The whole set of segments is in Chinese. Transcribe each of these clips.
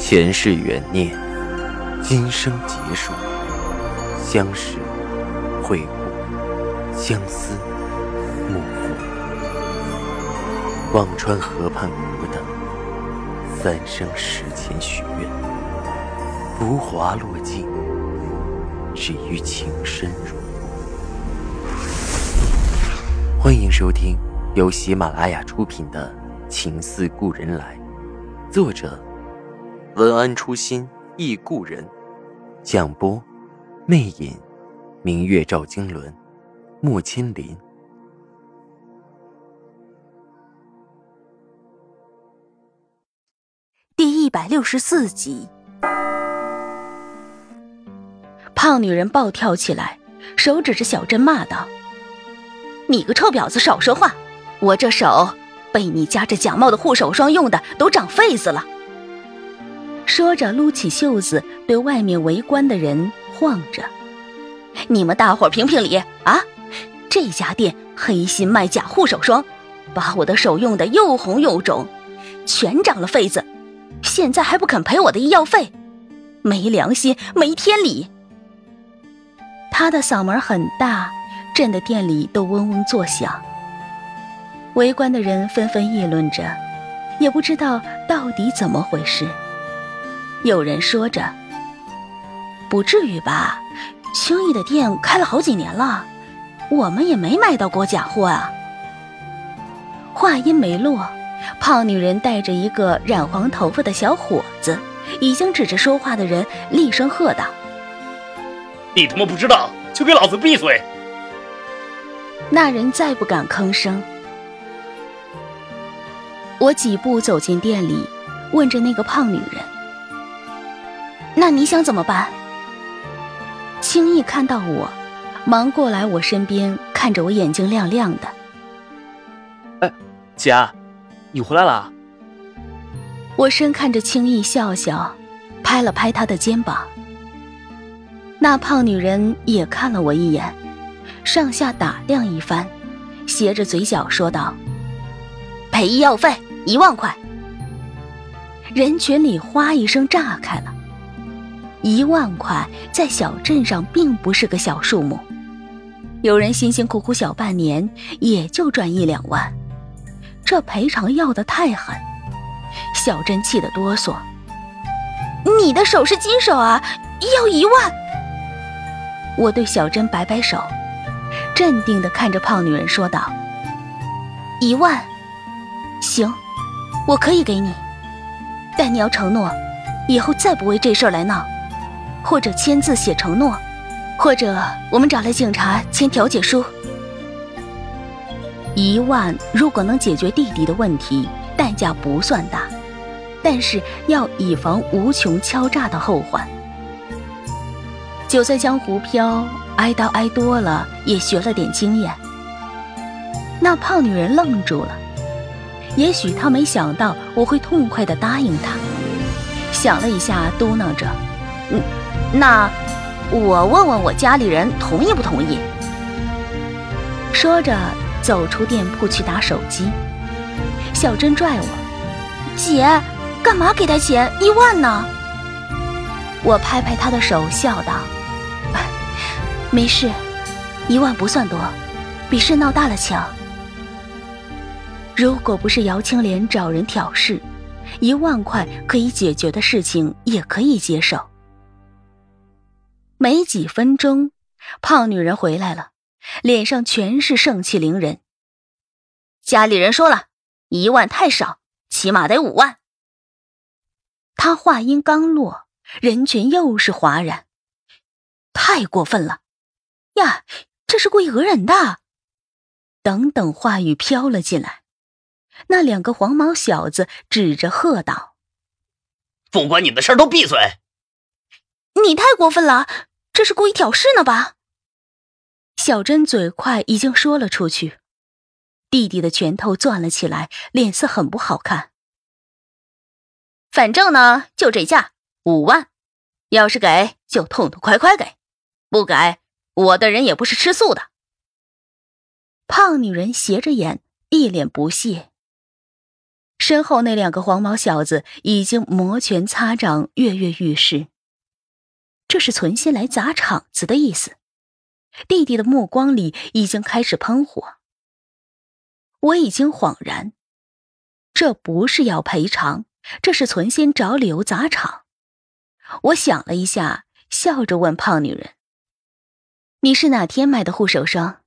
前世缘孽，今生劫数，相识、会故，相思、幕赋。忘川河畔苦等，三生石前许愿，浮华落尽，只余情深入。欢迎收听由喜马拉雅出品的《情似故人来》，作者。文安初心忆故人，蒋波，魅影，明月照经纶，木千林。第一百六十四集，胖女人暴跳起来，手指着小珍骂道：“你个臭婊子，少说话！我这手被你夹着假冒的护手霜用的，都长痱子了。”说着，撸起袖子，对外面围观的人晃着：“你们大伙评评理啊！这家店黑心卖假护手霜，把我的手用的又红又肿，全长了痱子，现在还不肯赔我的医药费，没良心，没天理！”他的嗓门很大，震得店里都嗡嗡作响。围观的人纷纷议论着，也不知道到底怎么回事。有人说着：“不至于吧？轻易的店开了好几年了，我们也没买到过假货啊。”话音没落，胖女人带着一个染黄头发的小伙子，已经指着说话的人厉声喝道：“你他妈不知道，就给老子闭嘴！”那人再不敢吭声。我几步走进店里，问着那个胖女人。那你想怎么办？轻易看到我，忙过来我身边，看着我眼睛亮亮的。哎，姐，你回来了。我深看着轻易笑笑，拍了拍他的肩膀。那胖女人也看了我一眼，上下打量一番，斜着嘴角说道：“赔医药费一万块。”人群里哗一声炸开了。一万块在小镇上并不是个小数目，有人辛辛苦苦小半年也就赚一两万，这赔偿要的太狠，小珍气得哆嗦。你的手是金手啊，要一万！我对小珍摆摆手，镇定地看着胖女人说道：“一万，行，我可以给你，但你要承诺，以后再不为这事儿来闹。”或者签字写承诺，或者我们找来警察签调解书。一万如果能解决弟弟的问题，代价不算大，但是要以防无穷敲诈的后患。久在江湖飘，挨刀挨多了，也学了点经验。那胖女人愣住了，也许她没想到我会痛快的答应她，想了一下，嘟囔着：“嗯。”那，我问问我家里人同意不同意。说着，走出店铺去打手机。小珍拽我：“姐，干嘛给他钱？一万呢？”我拍拍她的手，笑道：“ 没事，一万不算多，比事闹大了强。如果不是姚青莲找人挑事，一万块可以解决的事情也可以接受。”没几分钟，胖女人回来了，脸上全是盛气凌人。家里人说了一万太少，起码得五万。他话音刚落，人群又是哗然，太过分了呀！这是故意讹人的。等等，话语飘了进来，那两个黄毛小子指着喝道：“不关你的事都闭嘴！你太过分了！”这是故意挑事呢吧？小珍嘴快，已经说了出去。弟弟的拳头攥了起来，脸色很不好看。反正呢，就这价，五万。要是给，就痛痛快快给；不给，我的人也不是吃素的。胖女人斜着眼，一脸不屑。身后那两个黄毛小子已经摩拳擦掌，跃跃欲试。这是存心来砸场子的意思。弟弟的目光里已经开始喷火。我已经恍然，这不是要赔偿，这是存心找理由砸场。我想了一下，笑着问胖女人：“你是哪天买的护手霜？”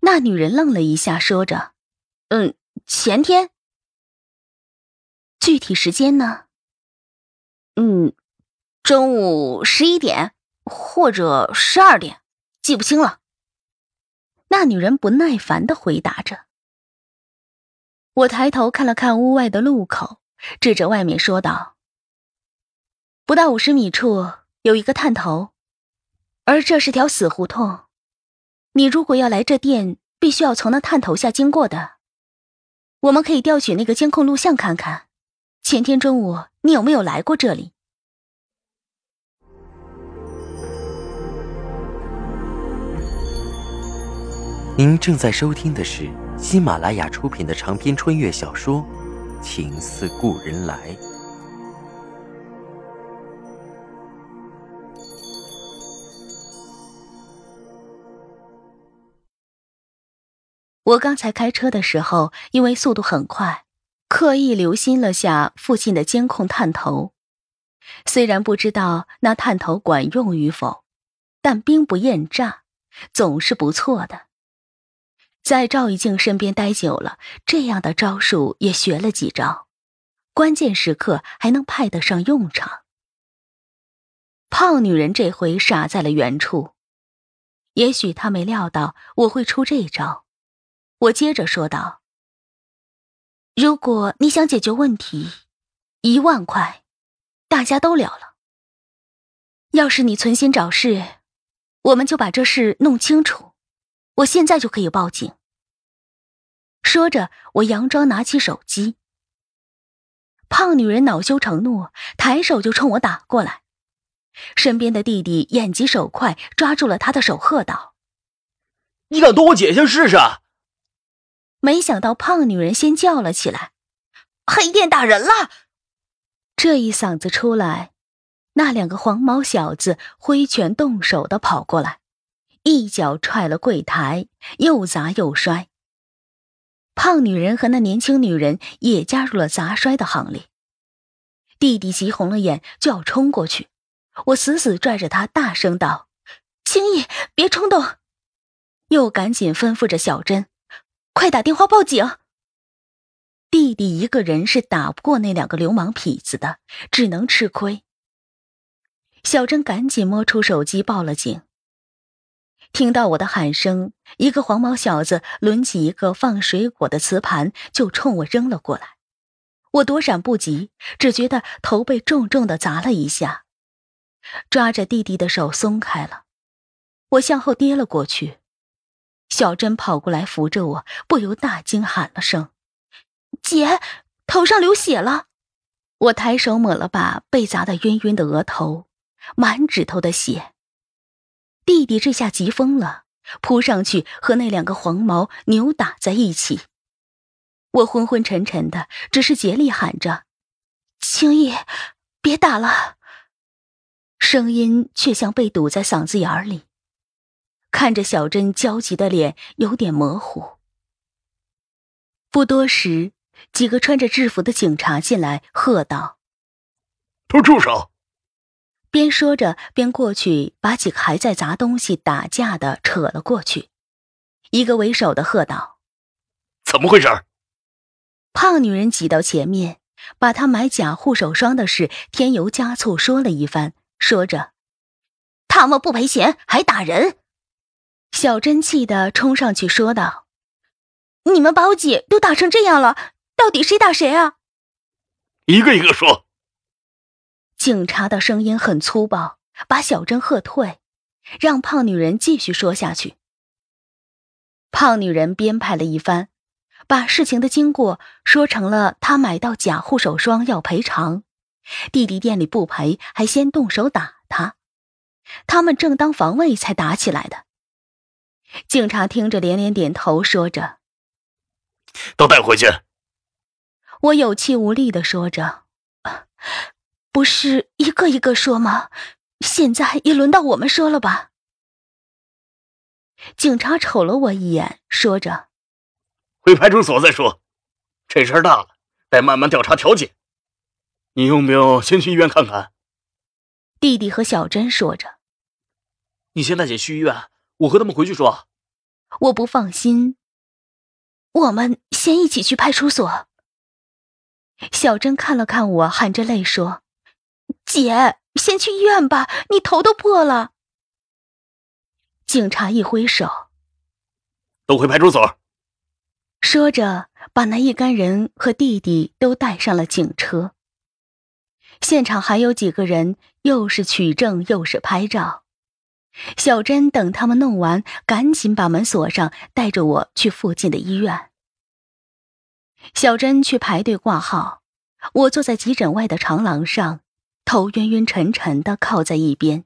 那女人愣了一下，说着：“嗯。”前天，具体时间呢？嗯，中午十一点或者十二点，记不清了。那女人不耐烦的回答着。我抬头看了看屋外的路口，指着外面说道：“不到五十米处有一个探头，而这是条死胡同。你如果要来这店，必须要从那探头下经过的。”我们可以调取那个监控录像看看，前天中午你有没有来过这里？您正在收听的是喜马拉雅出品的长篇穿越小说《情似故人来》。我刚才开车的时候，因为速度很快，刻意留心了下附近的监控探头。虽然不知道那探头管用与否，但兵不厌诈，总是不错的。在赵一静身边待久了，这样的招数也学了几招，关键时刻还能派得上用场。胖女人这回傻在了原处，也许她没料到我会出这一招。我接着说道：“如果你想解决问题，一万块，大家都了了。要是你存心找事，我们就把这事弄清楚。我现在就可以报警。”说着，我佯装拿起手机。胖女人恼羞成怒，抬手就冲我打过来。身边的弟弟眼疾手快，抓住了她的手，喝道：“你敢动我姐姐试试？”没想到胖女人先叫了起来：“黑店打人了！”这一嗓子出来，那两个黄毛小子挥拳动手的跑过来，一脚踹了柜台，又砸又摔。胖女人和那年轻女人也加入了砸摔的行列。弟弟急红了眼，就要冲过去，我死死拽着他，大声道：“青易，别冲动！”又赶紧吩咐着小珍。快打电话报警！弟弟一个人是打不过那两个流氓痞子的，只能吃亏。小珍赶紧摸出手机报了警。听到我的喊声，一个黄毛小子抡起一个放水果的瓷盘就冲我扔了过来，我躲闪不及，只觉得头被重重的砸了一下，抓着弟弟的手松开了，我向后跌了过去。小珍跑过来扶着我，不由大惊，喊了声：“姐，头上流血了！”我抬手抹了把被砸得晕晕的额头，满指头的血。弟弟这下急疯了，扑上去和那两个黄毛扭打在一起。我昏昏沉沉的，只是竭力喊着：“青意，别打了！”声音却像被堵在嗓子眼里。看着小珍焦急的脸，有点模糊。不多时，几个穿着制服的警察进来，喝道：“都住手！”边说着边过去，把几个还在砸东西、打架的扯了过去。一个为首的喝道：“怎么回事？”胖女人挤到前面，把她买假护手霜的事添油加醋说了一番，说着：“他们不赔钱还打人。”小珍气的冲上去说道：“你们把我姐都打成这样了，到底谁打谁啊？”一个一个说。警察的声音很粗暴，把小珍喝退，让胖女人继续说下去。胖女人编排了一番，把事情的经过说成了她买到假护手霜要赔偿，弟弟店里不赔，还先动手打她，他们正当防卫才打起来的。警察听着连连点头，说着：“都带回去，我有气无力的说着：“不是一个一个说吗？现在也轮到我们说了吧？”警察瞅了我一眼，说着：“回派出所再说，这事儿大了，得慢慢调查调解。你用不用先去医院看看？”弟弟和小珍说着：“你先带姐去医院，我和他们回去说。”我不放心。我们先一起去派出所。小珍看了看我，含着泪说：“姐，先去医院吧，你头都破了。”警察一挥手：“都回派出所。”说着，把那一干人和弟弟都带上了警车。现场还有几个人，又是取证又是拍照。小珍等他们弄完，赶紧把门锁上，带着我去附近的医院。小珍去排队挂号，我坐在急诊外的长廊上，头晕晕沉沉的靠在一边，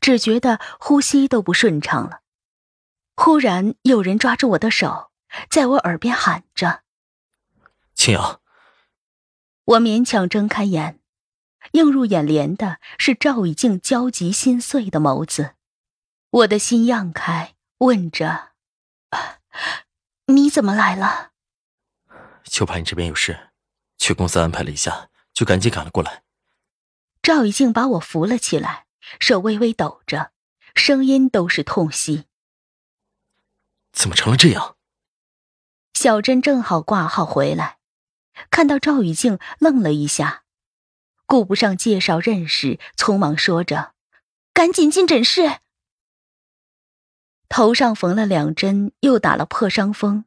只觉得呼吸都不顺畅了。忽然有人抓住我的手，在我耳边喊着：“青瑶。”我勉强睁开眼，映入眼帘的是赵以静焦急心碎的眸子。我的心漾开，问着：“你怎么来了？”就怕你这边有事，去公司安排了一下，就赶紧赶了过来。赵以静把我扶了起来，手微微抖着，声音都是痛惜。怎么成了这样？小珍正好挂号回来，看到赵以静，愣了一下，顾不上介绍认识，匆忙说着：“赶紧进诊室。”头上缝了两针，又打了破伤风。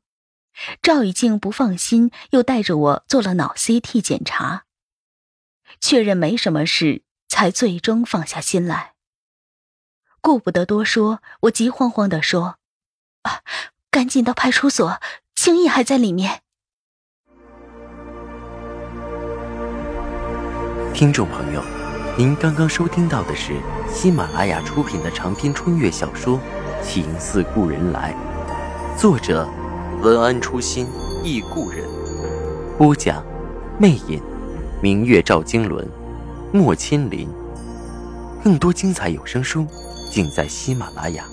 赵以静不放心，又带着我做了脑 CT 检查，确认没什么事，才最终放下心来。顾不得多说，我急慌慌地说：“啊，赶紧到派出所，青易还在里面。”听众朋友，您刚刚收听到的是喜马拉雅出品的长篇穿越小说《情似故人来》，作者。文安初心忆故人，播讲：魅影，明月照经纶，莫千林。更多精彩有声书，尽在喜马拉雅。